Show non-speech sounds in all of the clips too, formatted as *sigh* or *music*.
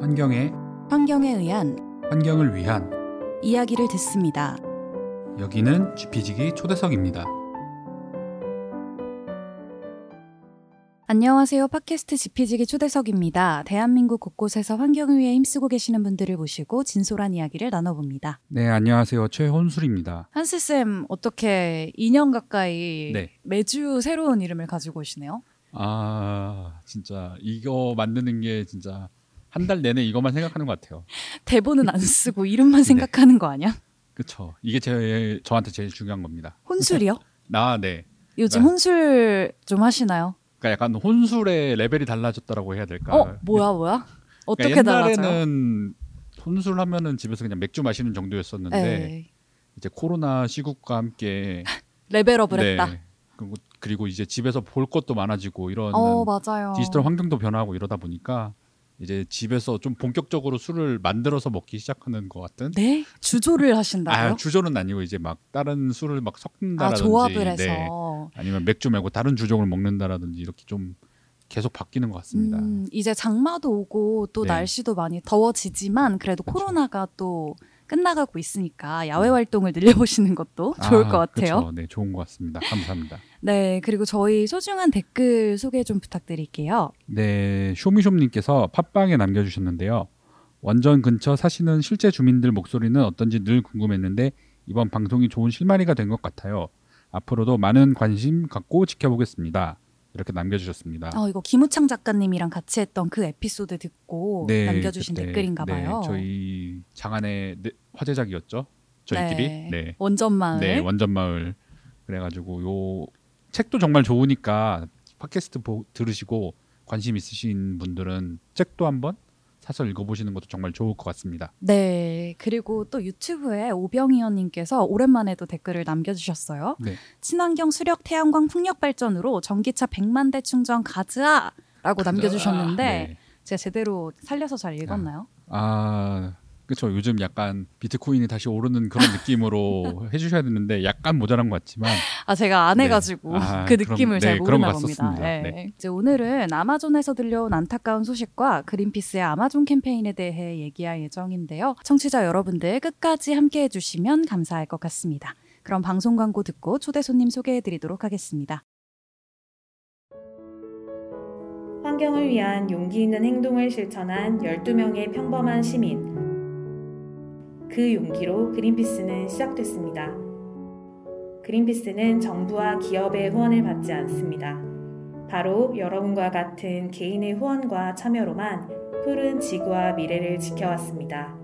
환경에 환경에 의한 환경을 위한 이야기를 듣습니다. 여기는 GP지기 초대석입니다. 안녕하세요. 팟캐스트 지피지기 초대석입니다. 대한민국 곳곳에서 환경을 위해 힘쓰고 계시는 분들을 모시고 진솔한 이야기를 나눠봅니다. 네, 안녕하세요. 최혼술입니다. 한스쌤, 어떻게 2년 가까이 네. 매주 새로운 이름을 가지고 오시네요? 아, 진짜 이거 만드는 게 진짜 한 달 내내 이것만 생각하는 것 같아요. 대본은 안 쓰고 이름만 생각하는 거 아니야? 그쵸. 이게 제 저한테 제일 중요한 겁니다. 혼술이요? 나, 네. 요즘 네. 혼술 좀 하시나요? 그러니까 약간 혼술의 레벨이 달라졌다라고 해야 될까? 어, 뭐야, 뭐야? 어떻게 그러니까 달라져요? 옛날에는 혼술 하면은 집에서 그냥 맥주 마시는 정도였었는데 네. 이제 코로나 시국과 함께 *laughs* 레벨업을 네. 했다. 그리고, 그리고 이제 집에서 볼 것도 많아지고 이런 어. 디지털 환경도 변하고 이러다 보니까 이제 집에서 좀 본격적으로 술을 만들어서 먹기 시작하는 것 같은. 네? 주조를 하신다고요? 아 주조는 아니고 이제 막 다른 술을 막 아, 섞는다라든지, 조합을 해서. 네. 아니면 맥주 말고 다른 주종을 먹는다라든지 이렇게 좀 계속 바뀌는 것 같습니다. 음, 이제 장마도 오고 또 네. 날씨도 많이 더워지지만 그래도 그쵸. 코로나가 또 끝나가고 있으니까 야외 활동을 늘려보시는 것도 좋을 아, 것 같아요. 그쵸. 네, 좋은 것 같습니다. 감사합니다. 네, 그리고 저희 소중한 댓글 소개 좀 부탁드릴게요. 네, 쇼미숍님께서 팟빵에 남겨주셨는데요. 원전 근처 사시는 실제 주민들 목소리는 어떤지 늘 궁금했는데 이번 방송이 좋은 실마리가 된 것 같아요. 앞으로도 많은 관심 갖고 지켜보겠습니다. 이렇게 남겨주셨습니다. 어, 이거 김우창 작가님이랑 같이 했던 그 에피소드 듣고 네, 남겨주신 그때, 댓글인가 봐요. 네, 저희 장안의 네, 화제작이었죠. 저희끼리. 네. 네. 원전마을. 네, 원전마을. 그래가지고 요 책도 정말 좋으니까 팟캐스트 보, 들으시고 관심 있으신 분들은 책도 한번 사서 읽어보시는 것도 정말 좋을 것 같습니다. 네, 그리고 또 유튜브에 오병이어님께서 오랜만에 또 댓글을 남겨주셨어요. 네. 친환경 수력 태양광 풍력 발전으로 전기차 100만 대 충전 가즈아 라고 남겨주셨는데 네. 제가 제대로 살려서 잘 읽었나요? 아, 그렇죠. 요즘 약간 비트코인이 다시 오르는 그런 *laughs* 느낌으로 해주셔야 되는데 약간 모자란 것 같지만 아 제가 안 네. 해가지고 아, 그 그럼- 느낌을 네, 잘 모르나 것 봅니다. 같았습니다. 네. 네. 이제 오늘은 아마존에서 들려온 안타까운 소식과 그린피스의 아마존 캠페인에 대해 얘기할 예정인데요. 청취자 여러분들 끝까지 함께해 주시면 감사할 것 같습니다. 그럼 방송 광고 듣고 초대 손님 소개해 드리도록 하겠습니다. 환경을 위한 용기 있는 행동을 실천한 12명의 평범한 시민. 그 용기로 그린피스는 시작됐습니다. 그린피스는 정부와 기업의 후원을 받지 않습니다. 바로 여러분과 같은 개인의 후원과 참여로만 푸른 지구와 미래를 지켜왔습니다.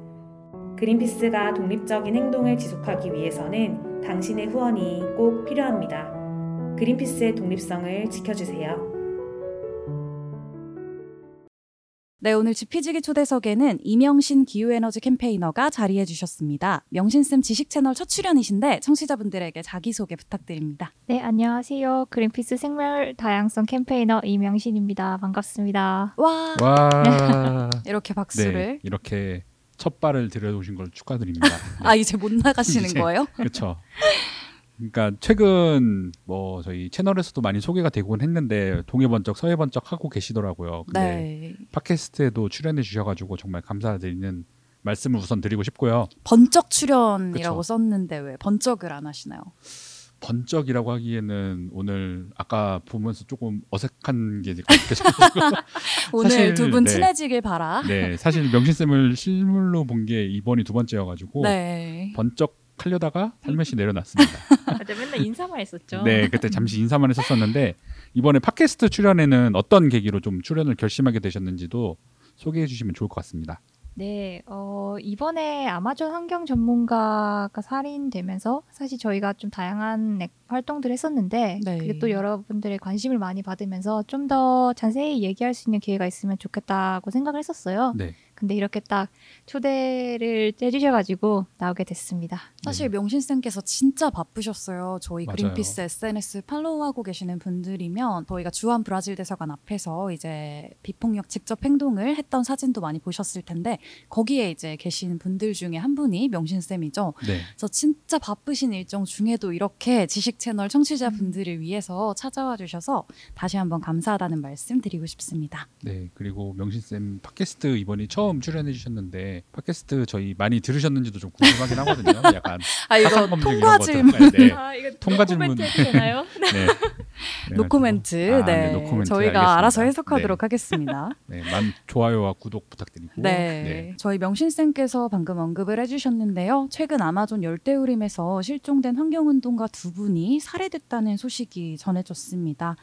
그린피스가 독립적인 행동을 지속하기 위해서는 당신의 후원이 꼭 필요합니다. 그린피스의 독립성을 지켜주세요. 네, 오늘 지피지기 초대석에는 이명신 기후에너지 캠페이너가 자리해 주셨습니다. 명신쌤 지식 채널 첫 출연이신데 청취자분들에게 자기소개 부탁드립니다. 네, 안녕하세요. 그린피스 생물 다양성 캠페이너 이명신입니다. 반갑습니다. 와, 와, *laughs* 이렇게 박수를. 네, 이렇게 첫 발을 들여오신 걸 축하드립니다. *laughs* 아, 이제 못 나가시는 *laughs* 이제. 거예요? 그렇죠. 그러니까 최근 뭐 저희 채널에서도 많이 소개가 되곤 했는데 동해 번쩍 서해 번쩍 하고 계시더라고요. 근데 네. 팟캐스트에도 출연해 주셔가지고 정말 감사드리는 말씀을 우선 드리고 싶고요. 번쩍 출연이라고 그쵸. 썼는데 왜 번쩍을 안 하시나요? 번쩍이라고 하기에는 오늘 아까 보면서 조금 어색한 게 느껴져가지고 *laughs* 오늘 사실, 두분 네. 친해지길 바라. 네 사실 명신 쌤을 실물로 본 게 이번이 두 번째여가지고 네. 번쩍 하려다가 살며시 내려놨습니다. 맞아, 맨날 인사만 했었죠. 네, 그때 잠시 인사만 했었었는데 이번에 팟캐스트 출연에는 어떤 계기로 좀 출연을 결심하게 되셨는지도 소개해 주시면 좋을 것 같습니다. 네, 어, 이번에 아마존 환경 전문가가 살인되면서 사실 저희가 좀 다양한 액- 활동들을 했었는데 네. 그게 또 여러분들의 관심을 많이 받으면서 좀 더 자세히 얘기할 수 있는 기회가 있으면 좋겠다고 생각을 했었어요. 네, 근데 이렇게 딱 초대를 해주셔가지고 나오게 됐습니다. 사실 명신쌤께서 진짜 바쁘셨어요. 저희 맞아요. 그린피스 SNS 팔로우하고 계시는 분들이면 저희가 주한 브라질 대사관 앞에서 이제 비폭력 직접 행동을 했던 사진도 많이 보셨을 텐데 거기에 이제 계신 분들 중에 한 분이 명신쌤이죠. 네, 그래서 진짜 바쁘신 일정 중에도 이렇게 지식 뮤직 채널 청취자분들을 위해서 찾아와 주셔서 다시 한번 감사하다는 말씀 드리고 싶습니다. 네, 그리고 명신 쌤 팟캐스트 이번이 처음 출연해 주셨는데 팟캐스트 저희 많이 들으셨는지도 좀 궁금하긴 하거든요. *laughs* 약간 아 이거 통과 이런 질문 것들. 네. 아, 이거 통과 질문. 되나요? *laughs* 네. *laughs* 노코멘트. 아, 네, 네, 노코멘트 저희가 알겠습니다. 알아서 해석하도록 네. 하겠습니다. 네, 만 좋아요와 구독 부탁드리고. 네. 저희 명신쌤께서 방금 언급을 해 주셨는데요. 최근 아마존 열대우림에서 실종된 환경운동가 두 분이 살해됐다는 소식이 전해졌습니다.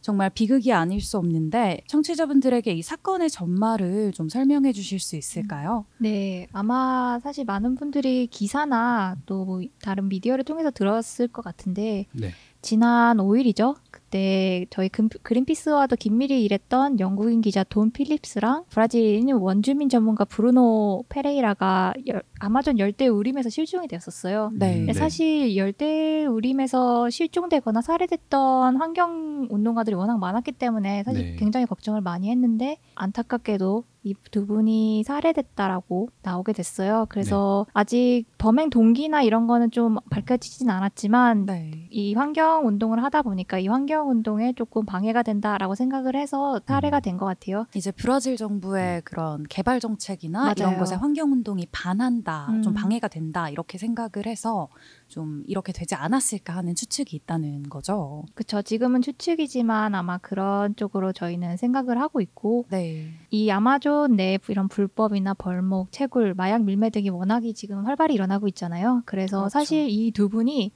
정말 비극이 아닐 수 없는데 청취자분들에게 이 사건의 전말을 좀 설명해 주실 수 있을까요? 네, 아마 사실 많은 분들이 기사나 또뭐 다른 미디어를 통해서 들었을 것 같은데 네. 지난 5일이죠. 그때 저희 금- 그린피스와도 긴밀히 일했던 영국인 기자 돈 필립스랑 브라질인 원주민 전문가 브루노 페레이라가 열- 아마존 열대 우림에서 실종이 되었었어요. 네. 음, 근데 사실 열대 우림에서 실종되거나 살해됐던 환경 운동가들이 워낙 많았기 때문에 사실 네. 굉장히 걱정을 많이 했는데 안타깝게도 이 두 분이 살해됐다라고 나오게 됐어요. 그래서 아직 범행 동기나 이런 거는 좀 밝혀지진 않았지만 네. 이 환경 운동을 하다 보니까 이 환경 운동에 조금 방해가 된다라고 생각을 해서 살해가 음. 된것 같아요. 이제 브라질 정부의 그런 개발 정책이나 이런 맞아요. 것에 환경 운동이 반한다, 음. 좀 방해가 된다 이렇게 생각을 해서 좀 이렇게 되지 않았을까 하는 추측이 있다는 거죠. 그쵸. 지금은 추측이지만 아마 그런 쪽으로 저희는 생각을 하고 있고 네. 이 아마존 내 이런 불법이나 벌목, 채굴, 마약 밀매 등이 워낙이 지금 활발히 일어나고 있잖아요. 그래서 그렇죠. 사실 이 두 분이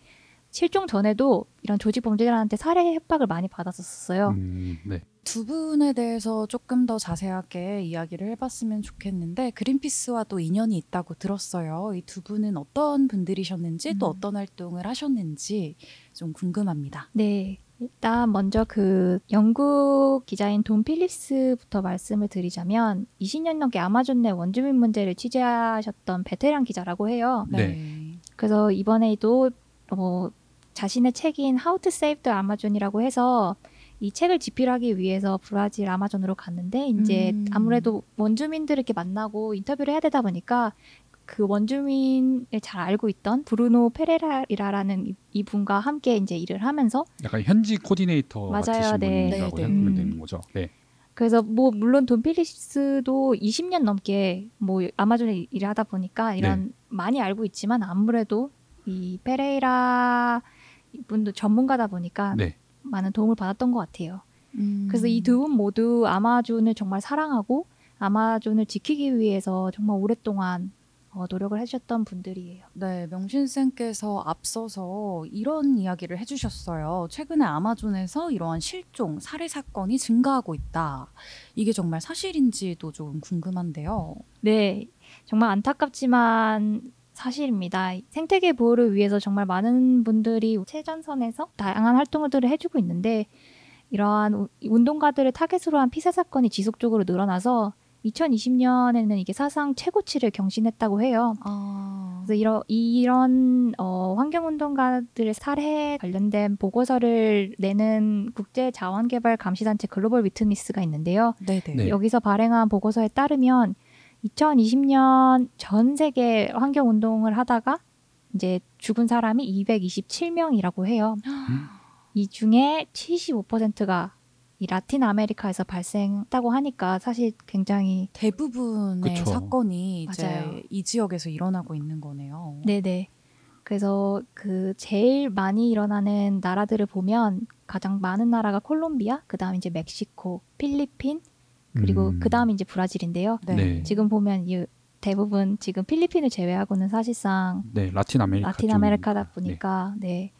실종 전에도 이런 조직 범죄자한테 살해 협박을 많이 받았었어요. 음, 네. 두 분에 대해서 조금 더 자세하게 이야기를 해봤으면 좋겠는데 그린피스와 또 인연이 있다고 들었어요. 이 두 분은 어떤 분들이셨는지 또 음. 어떤 활동을 하셨는지 좀 궁금합니다. 네. 일단 먼저 그 영국 기자인 돈 필립스부터 말씀을 드리자면 20년 넘게 아마존 내 원주민 문제를 취재하셨던 베테랑 기자라고 해요. 네. 그래서 이번에도 어, 자신의 책인 How to Save the Amazon이라고 해서 이 책을 집필하기 위해서 브라질 아마존으로 갔는데 이제 음. 아무래도 원주민들을 이렇게 만나고 인터뷰를 해야 되다 보니까 그 원주민을 잘 알고 있던 브루노 페레라라는 이- 이분과 함께 이제 일을 하면서 약간 현지 코디네이터 맞아요, 같으신 네. 분이라고 네, 네. 생각하면 음. 되는 거죠. 네. 그래서 뭐 물론 돈 필립스도 20년 넘게 뭐 아마존에 일을 하다 보니까 이런 네. 많이 알고 있지만 아무래도 이 페레이라 분도 전문가다 보니까 네. 많은 도움을 받았던 것 같아요. 음. 그래서 이 두 분 모두 아마존을 정말 사랑하고 아마존을 지키기 위해서 정말 오랫동안 어, 노력을 해주셨던 분들이에요. 네, 명신쌤께서 앞서서 이런 이야기를 해주셨어요. 최근에 아마존에서 이러한 실종, 살해 사건이 증가하고 있다. 이게 정말 사실인지도 좀 궁금한데요. 네, 정말 안타깝지만 사실입니다. 생태계 보호를 위해서 정말 많은 분들이 최전선에서 다양한 활동들을 해주고 있는데 이러한 우- 운동가들을 타겟으로 한 피살 사건이 지속적으로 늘어나서 2020년에는 이게 사상 최고치를 경신했다고 해요. 아, 그래서 이런 이런 어, 환경운동가들의 살해 관련된 보고서를 내는 국제 자원개발 감시단체 글로벌 위트니스가 있는데요. 네네. 네. 여기서 발행한 보고서에 따르면 2020년 전 세계 환경 운동을 하다가 이제 죽은 사람이 227명이라고 해요. 이 중에 75%가 이 라틴 아메리카에서 발생했다고 하니까 사실 굉장히 대부분의 그쵸. 사건이 맞아요. 이제 이 지역에서 일어나고 있는 거네요. 네네. 그래서 그 제일 많이 일어나는 나라들을 보면 가장 많은 나라가 콜롬비아, 그다음 이제 멕시코, 필리핀, 그리고 음. 그 다음 이제 브라질인데요. 네. 네. 지금 보면 이 대부분 지금 필리핀을 제외하고는 사실상 네, 라틴 아메리카 라틴 아메리카다. 보니까 네.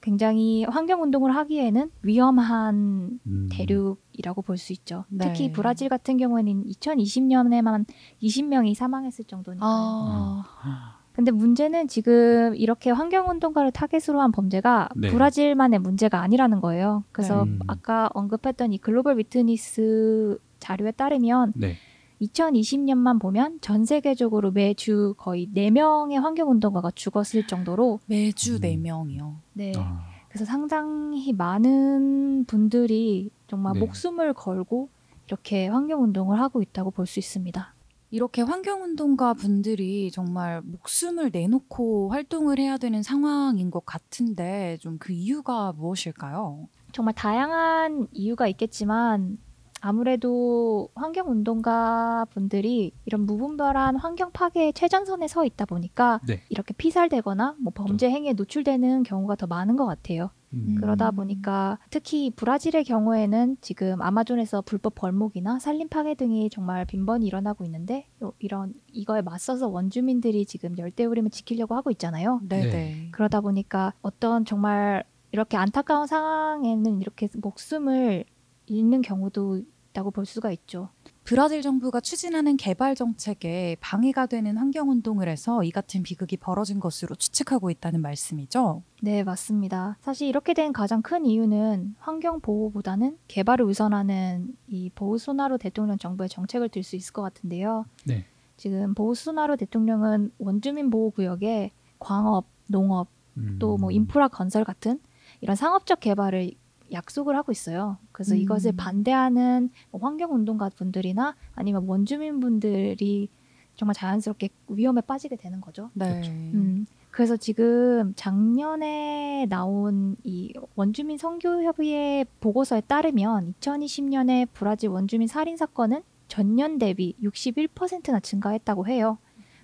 굉장히 환경 운동을 하기에는 위험한 네. 음. 대륙이라고 볼 수 있죠. 네. 특히 브라질 같은 경우에는 2020년에만 20명이 사망했을 정도니까요. 아, 근데 문제는 지금 이렇게 환경 운동가를 타겟으로 한 범죄가 네. 브라질만의 문제가 아니라는 거예요. 그래서 네. 음. 아까 언급했던 이 Global Witness 자료에 따르면 네. 2020년만 보면 전 세계적으로 매주 거의 4명의 환경 운동가가 죽었을 정도로 매주 음. 네 명이요. 네. 아, 그래서 상당히 많은 분들이 정말 네. 목숨을 걸고 이렇게 환경 운동을 하고 있다고 볼 수 있습니다. 이렇게 환경운동가 분들이 정말 목숨을 내놓고 활동을 해야 되는 상황인 것 같은데 좀 그 이유가 무엇일까요? 정말 다양한 이유가 있겠지만 아무래도 환경운동가 분들이 이런 무분별한 환경 파괴의 최전선에 서 있다 보니까 네. 이렇게 피살되거나 뭐 범죄 행위에 노출되는 경우가 더 많은 것 같아요. 음. 그러다 음. 보니까 특히 브라질의 경우에는 지금 아마존에서 불법 벌목이나 산림 파괴 등이 정말 빈번히 일어나고 있는데 요- 이런 이거에 맞서서 원주민들이 지금 열대우림을 지키려고 하고 있잖아요. 네네. 네. 그러다 보니까 어떤 정말 이렇게 안타까운 상황에는 이렇게 목숨을 잃는 경우도 있다고 볼 수가 있죠. 브라질 정부가 추진하는 개발 정책에 방해가 되는 환경 운동을 해서 이 같은 비극이 벌어진 것으로 추측하고 있다는 말씀이죠. 네, 맞습니다. 사실 이렇게 된 가장 큰 이유는 환경 보호보다는 개발을 우선하는 이 보우소나루 대통령 정부의 정책을 들 수 있을 것 같은데요. 네. 지금 보우소나루 대통령은 원주민 보호 구역에 광업, 농업, 음. 또뭐 인프라 건설 같은 이런 상업적 개발을 약속을 하고 있어요. 그래서 음. 이것을 반대하는 뭐 환경운동가 분들이나 아니면 원주민 분들이 정말 자연스럽게 위험에 빠지게 되는 거죠. 네. 그렇죠. 음, 그래서 지금 작년에 나온 이 원주민 선교협의회 보고서에 따르면 2020년에 브라질 원주민 살인 사건은 전년 대비 61%나 증가했다고 해요.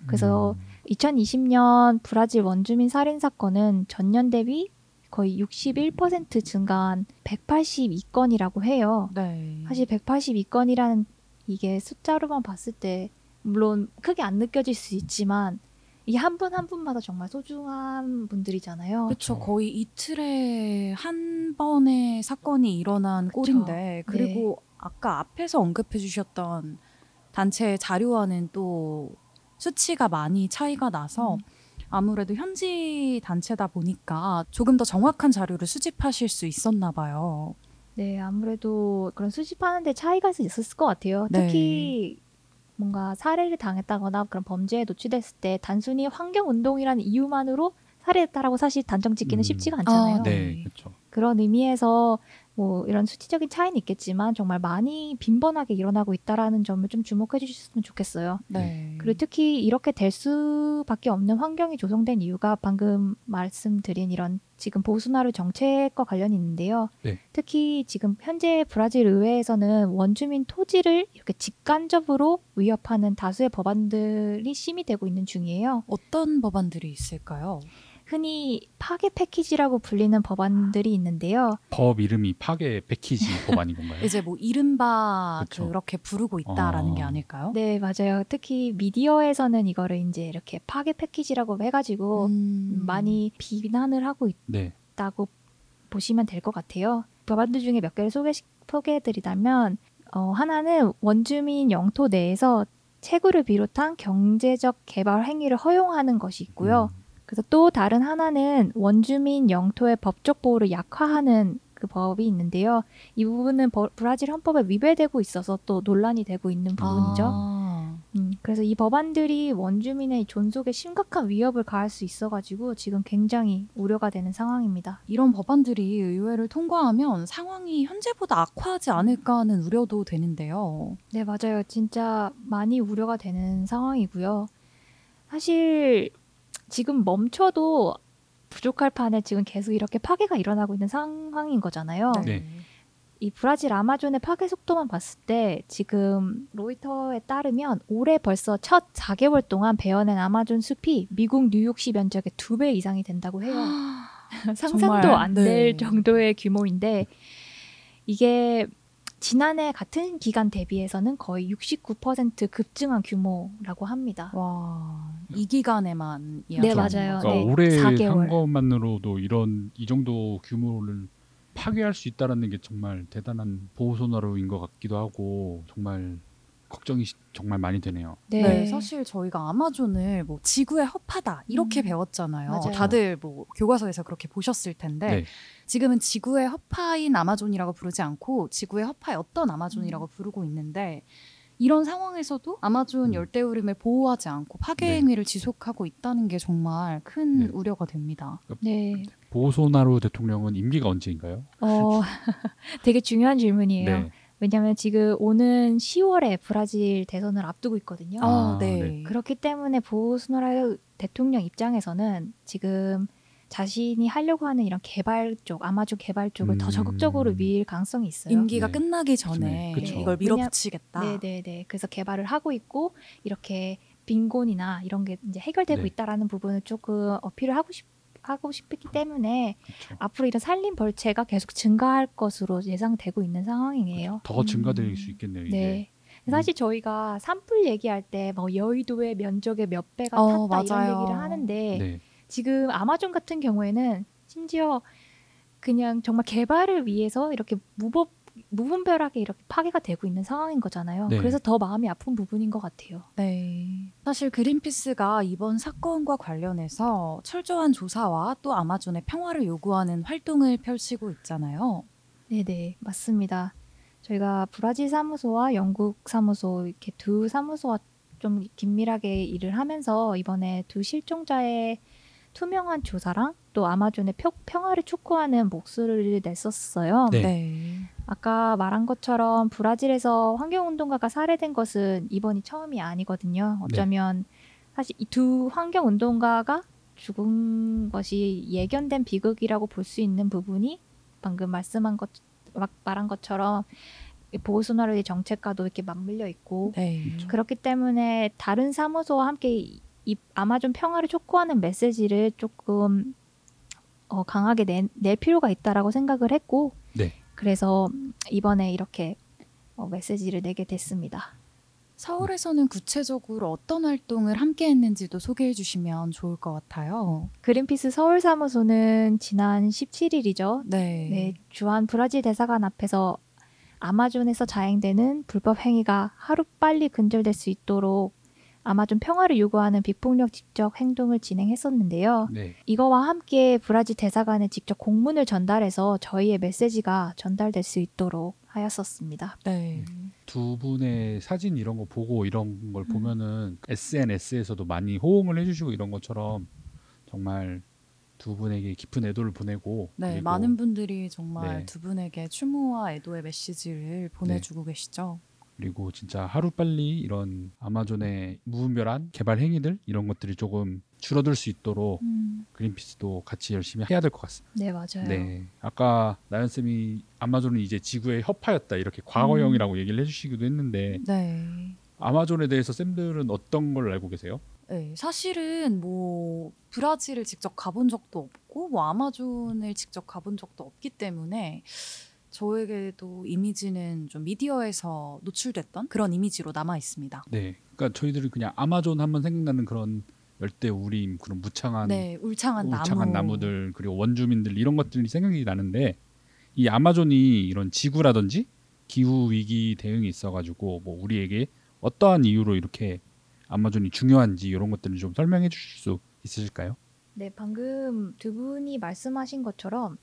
그래서 음. 2020년 브라질 원주민 살인 사건은 전년 대비 거의 61% 증가한 182건이라고 해요. 네. 사실 182건이라는 이게 숫자로만 봤을 때 물론 크게 안 느껴질 수 있지만 이게 한분한 분마다 정말 소중한 분들이잖아요. 그렇죠. 거의 이틀에 한 번의 사건이 일어난 그쵸. 꼴인데 그리고 아까 앞에서 언급해 주셨던 단체 자료와는 또 수치가 많이 차이가 나서 음. 아무래도 현지 단체다 보니까 조금 더 정확한 자료를 수집하실 수 있었나 봐요. 네, 아무래도 그런 수집하는데 차이가 있었을 것 같아요. 네. 특히 뭔가 살해를 당했다거나 그런 범죄에 노출됐을 때 단순히 환경 운동이라는 이유만으로 살해했다라고 사실 단정 짓기는 음. 쉽지가 않잖아요. 아, 네, 네. 그렇죠. 그런 의미에서 뭐 이런 수치적인 차이는 있겠지만 정말 많이 빈번하게 일어나고 있다라는 점을 좀 주목해 주셨으면 좋겠어요. 네. 그리고 특히 이렇게 될 수밖에 없는 환경이 조성된 이유가 방금 말씀드린 이런 지금 보수나루 정책과 관련이 있는데요. 네. 특히 지금 현재 브라질 의회에서는 원주민 토지를 이렇게 직간접으로 위협하는 다수의 법안들이 심의되고 있는 중이에요. 어떤 법안들이 있을까요? 흔히 파괴 패키지라고 불리는 법안들이 있는데요. 법 이름이 파괴 패키지 *laughs* 법안인 건가요? 이제 뭐 이른바 그쵸. 그렇게 부르고 있다라는 어. 게 아닐까요? 네, 맞아요. 특히 미디어에서는 이거를 이제 이렇게 파괴 패키지라고 해가지고 음. 많이 비난을 하고 네. 있다고 보시면 될 것 같아요. 법안들 중에 몇 개를 소개 소개해드리자면 어, 하나는 원주민 영토 내에서 채굴을 비롯한 경제적 개발 행위를 허용하는 것이 있고요. 음. 그래서 또 다른 하나는 원주민 영토의 법적 보호를 약화하는 그 법이 있는데요. 이 부분은 버- 브라질 헌법에 위배되고 있어서 또 논란이 되고 있는 부분이죠. 아. 음, 그래서 이 법안들이 원주민의 존속에 심각한 위협을 가할 수 있어가지고 지금 굉장히 우려가 되는 상황입니다. 이런 법안들이 의회를 통과하면 상황이 현재보다 악화하지 않을까 하는 우려도 되는데요. 네, 맞아요. 진짜 많이 우려가 되는 상황이고요. 사실 지금 멈춰도 부족할 판에 지금 계속 이렇게 파괴가 일어나고 있는 상황인 거잖아요. 네. 이 브라질 아마존의 파괴 속도만 봤을 때 지금 로이터에 따르면 올해 벌써 첫 4개월 동안 베어낸 아마존 숲이 미국 뉴욕시 면적의 두배 이상이 된다고 해요. *laughs* 상상도 정말, 안될 네. 정도의 규모인데 이게 지난해 같은 기간 대비해서는 거의 69% 급증한 규모라고 합니다. 와, 이 기간에만 네, 맞아요. 그러니까 네, 올해 4개월. 한 것만으로도 이런 이 정도 규모를 파괴할 수 있다라는 게 정말 대단한 보호소나루인 것 같기도 하고 정말 걱정이 시- 정말 많이 되네요. 네. 사실 저희가 아마존을 뭐 지구의 허파다 이렇게 음. 배웠잖아요. 맞아요. 다들 뭐 교과서에서 그렇게 보셨을 텐데 네. 지금은 지구의 허파인 아마존이라고 부르지 않고 지구의 허파의 어떤 음. 아마존이라고 부르고 있는데 이런 상황에서도 아마존 음. 열대우림을 보호하지 않고 파괴 네. 행위를 지속하고 있다는 게 정말 큰 네. 우려가 됩니다. 네. 보호소나루 대통령은 임기가 언제인가요? 어, *laughs* 되게 중요한 질문이에요. 네. 왜냐하면 지금 오는 10월에 브라질 대선을 앞두고 있거든요. 어, 아, 네. 네. 그렇기 때문에 보스노라 대통령 입장에서는 지금 자신이 하려고 하는 이런 개발 쪽, 아마존 개발 쪽을 더 음. 적극적으로 밀 가능성이 있어요. 임기가 네. 끝나기 전에 그쵸. 이걸 왜냐- 밀어붙이겠다. 네네네. 그래서 개발을 하고 있고 이렇게 빈곤이나 이런 게 이제 해결되고 네. 있다라는 부분을 조금 어필을 하고 싶 하고 싶기 때문에 그렇죠. 앞으로 이런 살림 벌채가 계속 증가할 것으로 예상되고 있는 상황이에요. 더 증가될 음. 수 있겠네요. 이제. 네. 사실 저희가 산불 얘기할 때 뭐 여의도의 면적의 몇 배가 어, 탔다 맞아요. 이런 얘기를 하는데 네. 지금 아마존 같은 경우에는 심지어 그냥 정말 개발을 위해서 이렇게 무법 무분별하게 이렇게 파괴가 되고 있는 상황인 거잖아요. 네. 그래서 더 마음이 아픈 부분인 것 같아요. 네. 사실 그린피스가 이번 사건과 관련해서 철저한 조사와 또 아마존의 평화를 요구하는 활동을 펼치고 있잖아요. 네네 맞습니다. 저희가 브라질 사무소와 영국 사무소 이렇게 두 사무소와 좀 긴밀하게 일을 하면서 이번에 두 실종자의 투명한 조사랑 또 아마존의 평, 평화를 촉구하는 목소리를 냈었어요. 네. 아까 말한 것처럼 브라질에서 환경운동가가 살해된 것은 이번이 처음이 아니거든요. 어쩌면 사실 이 두 환경운동가가 죽은 것이 예견된 비극이라고 볼 수 있는 부분이 방금 말씀한 것막 말한 것처럼 보호소나루의 정책과도 이렇게 맞물려 있고 네. 그렇기 때문에 다른 사무소와 함께 이, 이 아마존 평화를 촉구하는 메시지를 조금 어, 강하게 내, 낼 필요가 있다라고 생각을 했고 네. 그래서 이번에 이렇게 어, 메시지를 내게 됐습니다. 서울에서는 구체적으로 어떤 활동을 함께 했는지도 소개해 주시면 좋을 것 같아요. 그린피스 서울 사무소는 지난 17일이죠. 네. 네, 주한 브라질 대사관 앞에서 아마존에서 자행되는 불법 행위가 하루 빨리 근절될 수 있도록 아마존 평화를 요구하는 비폭력 집적 행동을 진행했었는데요. 네. 이거와 함께 브라질 대사관에 직접 공문을 전달해서 저희의 메시지가 전달될 수 있도록 하였었습니다. 네. 두 분의 사진 이런 거 보고 이런 걸 음. 보면은 SNS에서도 많이 호응을 해주시고 이런 것처럼 정말 두 분에게 깊은 애도를 보내고 네, 많은 분들이 정말 네. 두 분에게 추모와 애도의 메시지를 보내주고 계시죠. 그리고 진짜 하루 빨리 이런 아마존의 무분별한 개발 행위들 이런 것들이 조금 줄어들 수 있도록 그린피스도 같이 열심히 해야 될 것 같습니다. 네, 맞아요. 네, 아까 나연 쌤이 아마존은 이제 지구의 협파였다 이렇게 음. 과거형이라고 얘기를 해주시기도 했는데 네. 아마존에 대해서 쌤들은 어떤 걸 알고 계세요? 네, 사실은 뭐 브라질을 직접 가본 적도 없고 뭐 아마존을 직접 가본 적도 없기 때문에 저에게도 이미지는 좀 미디어에서 노출됐던 그런 이미지로 남아 있습니다. 네, 그러니까 저희들이 그냥 아마존 하면 생각나는 그런 열대 우림 그런 무창한 네, 울창한, 울창한 나무. 나무 들 그리고 원주민들 이런 것들이 생각이 나는데 이 아마존이 이런 지구라든지 기후 위기 대응이 있어가지고 뭐 우리에게 어떠한 이유로 이렇게 아마존이 중요한지 이런 것들을 좀 설명해 주실 수 있으실까요? 네, 방금 두 분이 말씀하신 것처럼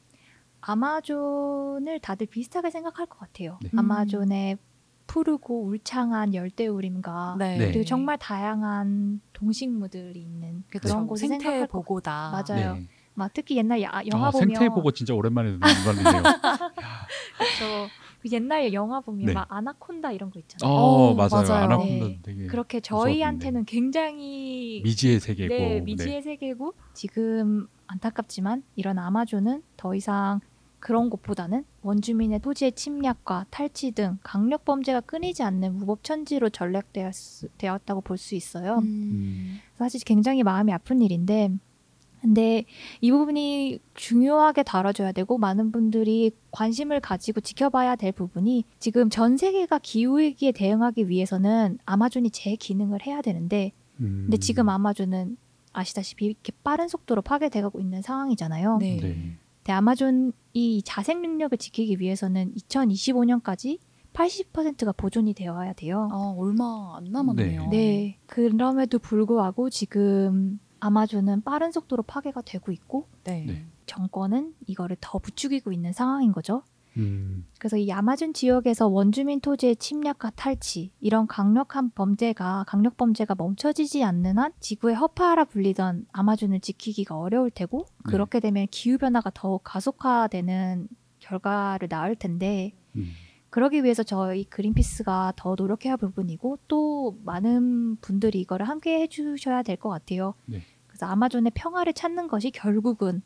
아마존을 다들 비슷하게 생각할 것 같아요. 네. 아마존의 푸르고 울창한 열대우림과 네. 네. 그리고 정말 다양한 동식물들이 있는 그쵸, 그런 곳을 생태 보고다. 맞아요. 네. 막 특히 옛날 야- 영화 아, 보면 생태 보고 진짜 오랜만에 듣는 말이네요. 저 *laughs* 그 옛날 영화 보면 네. 막 아나콘다 이런 거 있잖아요. 어, 어, 맞아요. 맞아요. 아나콘다 네. 되게 그렇게 저희한테는 굉장히 미지의 세계고 네, 미지의 세계고 지금 안타깝지만 이런 아마존은 더 이상 그런 곳보다는 원주민의 토지의 침략과 탈취 등 강력 범죄가 끊이지 않는 무법 천지로 전락되었다고 볼 수 있어요. 음. 사실 굉장히 마음이 아픈 일인데 근데 이 부분이 중요하게 다뤄져야 되고 많은 분들이 관심을 가지고 지켜봐야 될 부분이 지금 전 세계가 기후위기에 대응하기 위해서는 아마존이 제 기능을 해야 되는데 음. 근데 지금 아마존은 아시다시피 이렇게 빠른 속도로 파괴되고 있는 상황이잖아요. 네. 네. 근데 아마존이 자생 능력을 지키기 위해서는 2025년까지 80%가 보존이 되어야 돼요. 아, 얼마 안 남았네요. 네. 그럼에도 불구하고 지금 아마존은 빠른 속도로 파괴가 되고 있고 네. 네. 정권은 이거를 더 부추기고 있는 상황인 거죠. 음. 그래서 이 아마존 지역에서 원주민 토지의 침략과 탈취 이런 강력한 범죄가 강력 범죄가 멈춰지지 않는 한 지구의 허파라 불리던 아마존을 지키기가 어려울 테고 네. 그렇게 되면 기후 변화가 더욱 가속화되는 결과를 낳을 텐데 음. 그러기 위해서 저희 그린피스가 더 노력해야 할 부분이고 또 많은 분들이 이거를 함께 해주셔야 될 것 같아요. 네. 그래서 아마존의 평화를 찾는 것이 결국은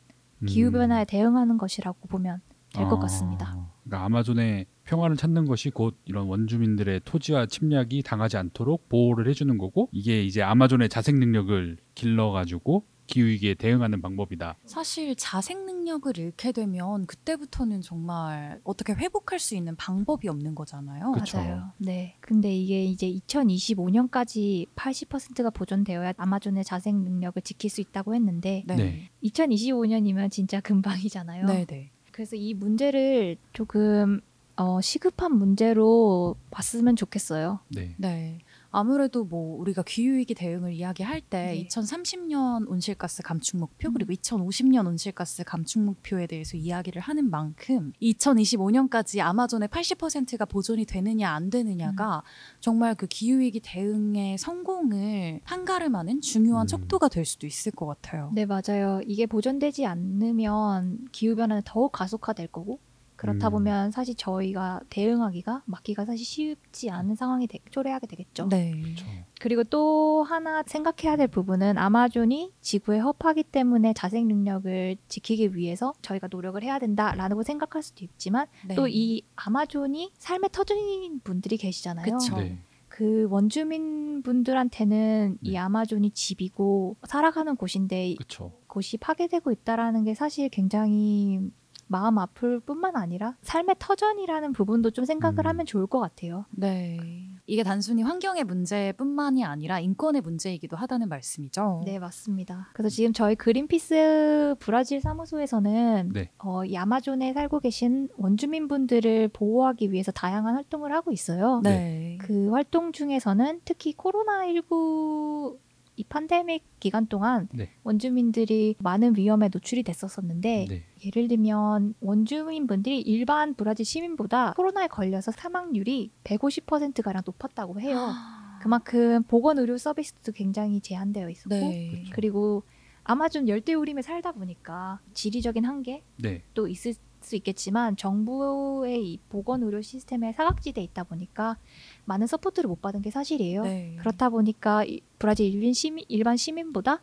기후 음. 변화에 대응하는 것이라고 보면 될것 아, 같습니다. 그러니까 아마존의 평화를 찾는 것이 곧 이런 원주민들의 토지와 침략이 당하지 않도록 보호를 해주는 거고 이게 이제 아마존의 자생 능력을 길러가지고 기후 위기에 대응하는 방법이다. 사실 자생 능력을 잃게 되면 그때부터는 정말 어떻게 회복할 수 있는 방법이 없는 거잖아요. 그쵸. 맞아요. 네. 근데 이게 이제 2025년까지 80%가 보존되어야 아마존의 자생 능력을 지킬 수 있다고 했는데 네. 네. 2025년이면 진짜 금방이잖아요. 네, 네. 그래서 이 문제를 조금 어, 시급한 문제로 봤으면 좋겠어요. 네. 네. 아무래도 뭐 우리가 기후위기 대응을 이야기할 때 네. 2030년 온실가스 감축 목표 그리고 2050년 온실가스 감축 목표에 대해서 이야기를 하는 만큼 2025년까지 아마존의 80%가 보존이 되느냐 안 되느냐가 정말 그 기후위기 대응의 성공을 한가름하는 중요한 음. 척도가 될 수도 있을 것 같아요. 네, 맞아요. 이게 보존되지 않으면 기후변화는 더욱 가속화될 거고, 그렇다 음. 보면 사실 저희가 대응하기가, 막기가 사실 쉽지 않은 상황이 되, 초래하게 되겠죠. 네. 그렇죠. 그리고 또 하나 생각해야 될 부분은 아마존이 지구의 허파기 때문에 자생 능력을 지키기 위해서 저희가 노력을 해야 된다라고 생각할 수도 있지만 네. 또이 아마존이 삶의 터전인 분들이 계시잖아요. 그쵸. 네. 그 원주민 분들한테는 이 네. 아마존이 집이고 살아가는 곳인데 그렇죠. 곳이 파괴되고 있다라는 게 사실 굉장히 마음 아플 뿐만 아니라 삶의 터전이라는 부분도 좀 생각을 음. 하면 좋을 것 같아요. 네. 이게 단순히 환경의 문제뿐만이 아니라 인권의 문제이기도 하다는 말씀이죠. 네, 맞습니다. 그래서 지금 저희 그린피스 브라질 사무소에서는 네. 어, 이 아마존에 살고 계신 원주민분들을 보호하기 위해서 다양한 활동을 하고 있어요. 네. 그 활동 중에서는 특히 코로나19 이 팬데믹 기간 동안 네. 원주민들이 많은 위험에 노출이 됐었었는데 네. 예를 들면 원주민 분들이 일반 브라질 시민보다 코로나에 걸려서 사망률이 150%가량 높았다고 해요. 그만큼 보건 의료 서비스도 굉장히 제한되어 있었고 네. 그리고 아마존 열대우림에 살다 보니까 지리적인 한계도 네. 있을 수 있겠지만 정부의 이 보건 의료 시스템에 사각지대에 있다 보니까 많은 support를 못 받은 게 사실이에요. 네. 그렇다 보니까 이 브라질 일반 시민 일반 시민보다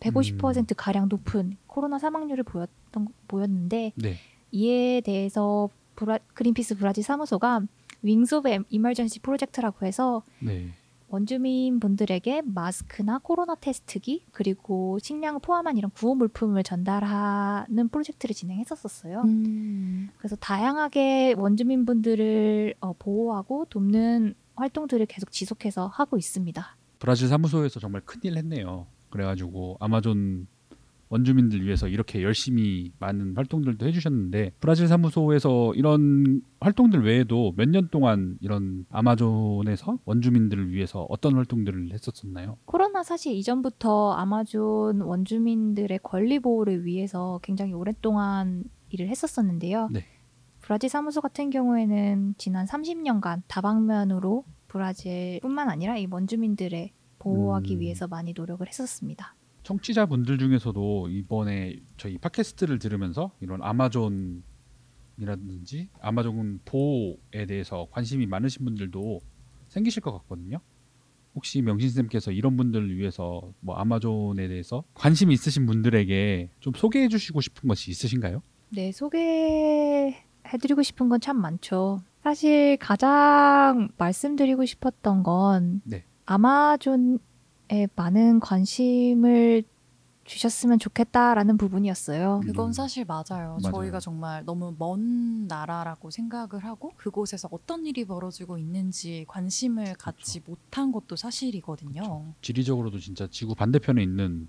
150% 가량 높은 코로나 사망률을 보였던 보였는데 네. 이에 대해서 브라, 그린피스 브라질 사무소가 Wings of Emergency 프로젝트라고 해서 네. 원주민 분들에게 마스크나 코로나 테스트기 그리고 식량을 포함한 이런 구호 물품을 전달하는 프로젝트를 진행했었었어요. 음. 그래서 다양하게 원주민 분들을 어, 보호하고 돕는 활동들을 계속 지속해서 하고 있습니다. 브라질 사무소에서 정말 큰일 했네요. 그래가지고 아마존 원주민들 위해서 이렇게 열심히 많은 활동들도 해주셨는데 브라질 사무소에서 이런 활동들 외에도 몇 년 동안 이런 아마존에서 원주민들을 위해서 어떤 활동들을 했었었나요? 코로나 사실 이전부터 아마존 원주민들의 권리 보호를 위해서 굉장히 오랫동안 일을 했었었는데요. 네. 브라질 사무소 같은 경우에는 지난 30년간 다방면으로 브라질뿐만 아니라 이 원주민들의 보호하기 음. 위해서 많이 노력을 했었습니다. 청취자분들 중에서도 이번에 저희 팟캐스트를 들으면서 이런 아마존이라든지 아마존 보호에 대해서 관심이 많으신 분들도 생기실 것 같거든요. 혹시 명신쌤께서 이런 분들을 위해서 뭐 아마존에 대해서 관심 있으신 분들에게 좀 소개해 주시고 싶은 것이 있으신가요? 네, 소개해드리고 싶은 건 참 많죠. 사실 가장 말씀드리고 싶었던 건 네. 아마존에 많은 관심을 주셨으면 좋겠다라는 부분이었어요. 그건 음. 사실 맞아요. 맞아요. 저희가 정말 너무 먼 나라라고 생각을 하고 그곳에서 어떤 일이 벌어지고 있는지 관심을 갖지 못한 것도 사실이거든요. 지리적으로도 진짜 지구 반대편에 있는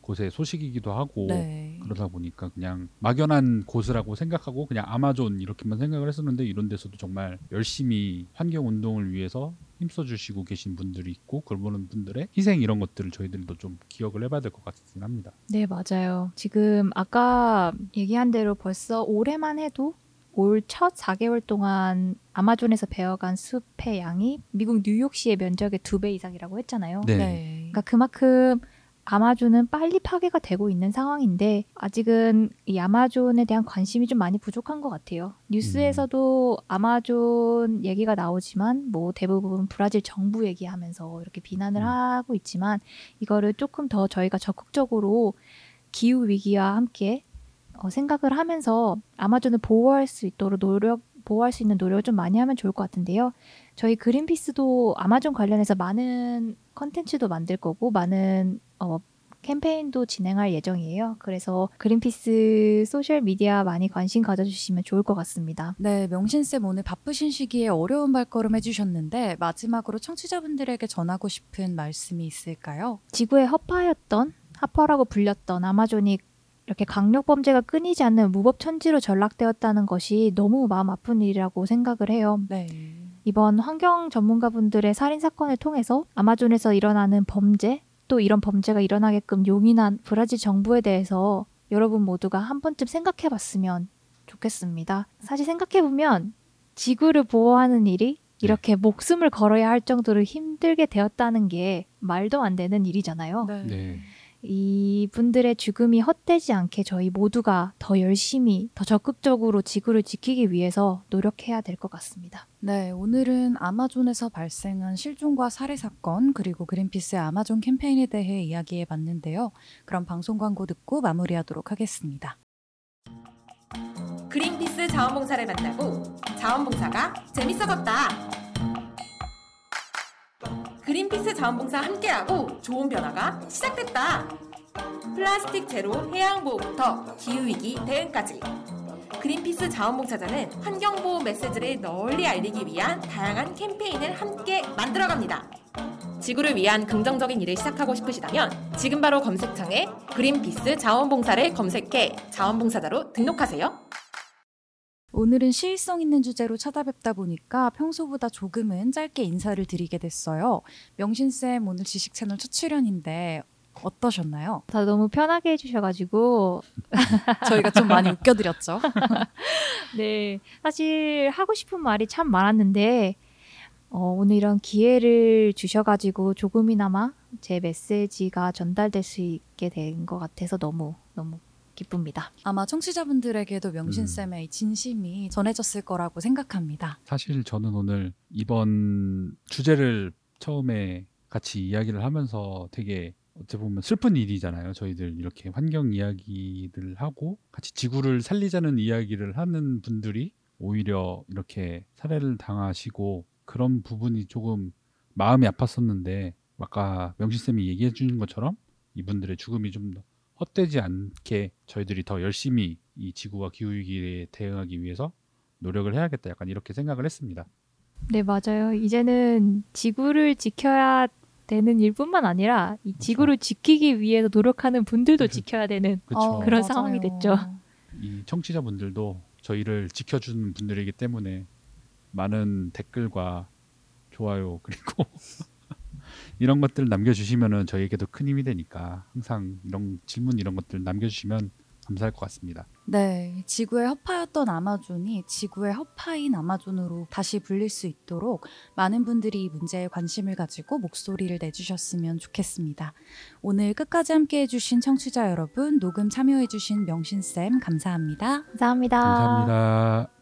곳의 소식이기도 하고 네. 그러다 보니까 그냥 막연한 곳이라고 생각하고 그냥 아마존 이렇게만 생각을 했었는데 이런 데서도 정말 열심히 환경 운동을 위해서 힘써 주시고 계신 분들이 있고 그런 분들의 희생 이런 것들을 저희들도 좀 기억을 해봐야 될 것 같긴 합니다. 네, 맞아요. 지금 아까 얘기한 대로 벌써 올해만 해도 올 첫 4개월 동안 아마존에서 베어간 숲의 양이 미국 뉴욕시의 면적의 두 배 이상이라고 했잖아요. 네. 네. 그러니까 그만큼 아마존은 빨리 파괴가 되고 있는 상황인데 아직은 이 아마존에 대한 관심이 좀 많이 부족한 것 같아요. 뉴스에서도 아마존 얘기가 나오지만 뭐 대부분 브라질 정부 얘기하면서 이렇게 비난을 음. 하고 있지만 이거를 조금 더 저희가 적극적으로 기후 위기와 함께 어, 생각을 하면서 아마존을 보호할 수 있도록 노력 보호할 수 있는 노력을 좀 많이 하면 좋을 것 같은데요. 저희 그린피스도 아마존 관련해서 많은 컨텐츠도 만들 거고 많은 어, 캠페인도 진행할 예정이에요. 그래서 그린피스 소셜 미디어 많이 관심 가져주시면 좋을 것 같습니다. 네, 명신쌤 오늘 바쁘신 시기에 어려운 발걸음 해주셨는데 마지막으로 청취자분들에게 전하고 싶은 말씀이 있을까요? 지구의 허파였던 허파라고 불렸던 아마존이 이렇게 강력 범죄가 끊이지 않는 무법 천지로 전락되었다는 것이 너무 마음 아픈 일이라고 생각을 해요. 네. 이번 환경 전문가분들의 살인 사건을 통해서 아마존에서 일어나는 범죄 또 이런 범죄가 일어나게끔 용인한 브라질 정부에 대해서 여러분 모두가 한 번쯤 생각해 봤으면 좋겠습니다. 사실 생각해 보면 지구를 보호하는 일이 이렇게 목숨을 걸어야 할 정도로 힘들게 되었다는 게 말도 안 되는 일이잖아요. 네. 네. 이 분들의 죽음이 헛되지 않게 저희 모두가 더 열심히, 더 적극적으로 지구를 지키기 위해서 노력해야 될 것 같습니다. 네, 오늘은 아마존에서 발생한 실종과 살해 사건 그리고 그린피스의 아마존 캠페인에 대해 이야기해 봤는데요. 그럼 방송 광고 듣고 마무리하도록 하겠습니다. 그린피스 자원봉사를 만나고 자원봉사가 재밌어졌다. 그린피스 자원봉사 함께하고 좋은 변화가 시작됐다. 플라스틱 제로 해양 보호부터 기후 위기 대응까지. 그린피스 자원봉사자는 환경보호 메시지를 널리 알리기 위한 다양한 캠페인을 함께 만들어갑니다. 지구를 위한 긍정적인 일을 시작하고 싶으시다면 지금 바로 검색창에 그린피스 자원봉사를 검색해 자원봉사자로 등록하세요. 오늘은 시의성 있는 주제로 찾아뵙다 보니까 평소보다 조금은 짧게 인사를 드리게 됐어요. 명신쌤 오늘 지식 채널 첫 출연인데 어떠셨나요? 다 너무 편하게 해주셔가지고 *laughs* 저희가 좀 많이 웃겨드렸죠. *laughs* 네 사실 하고 싶은 말이 참 많았는데 어, 오늘 이런 기회를 주셔가지고 조금이나마 제 메시지가 전달될 수 있게 된 것 같아서 너무 너무 기쁩니다. 아마 청취자분들에게도 명신쌤의 이 진심이 전해졌을 거라고 생각합니다. 사실 저는 오늘 이번 주제를 처음에 같이 이야기를 하면서 되게 어찌 보면 슬픈 일이잖아요. 저희들 이렇게 환경 이야기를 하고 같이 지구를 살리자는 이야기를 하는 분들이 오히려 이렇게 살해를 당하시고 그런 부분이 조금 마음이 아팠었는데 아까 명신쌤이 얘기해 주는 것처럼 이분들의 죽음이 좀 더 헛되지 않게 저희들이 더 열심히 이 지구와 기후 위기에 대응하기 위해서 노력을 해야겠다 약간 이렇게 생각을 했습니다. 네 맞아요. 이제는 지구를 지켜야 되는 일뿐만 아니라 이 지구를 지키기 위해서 노력하는 분들도 그렇죠. 지켜야 되는 *laughs* 그렇죠. 어, 그런 맞아요. 상황이 됐죠. 이 청취자분들도 저희를 지켜주는 분들이기 때문에 많은 댓글과 좋아요 그리고 *laughs* 이런 것들 남겨주시면은 저희에게도 큰 힘이 되니까 항상 이런 질문 이런 것들 남겨주시면 감사할 것 같습니다. 네, 지구의 허파였던 아마존이 지구의 허파인 아마존으로 다시 불릴 수 있도록 많은 분들이 이 문제에 관심을 가지고 목소리를 내주셨으면 좋겠습니다. 오늘 끝까지 함께 해주신 청취자 여러분, 녹음 참여해주신 명신쌤 감사합니다. 감사합니다. 감사합니다.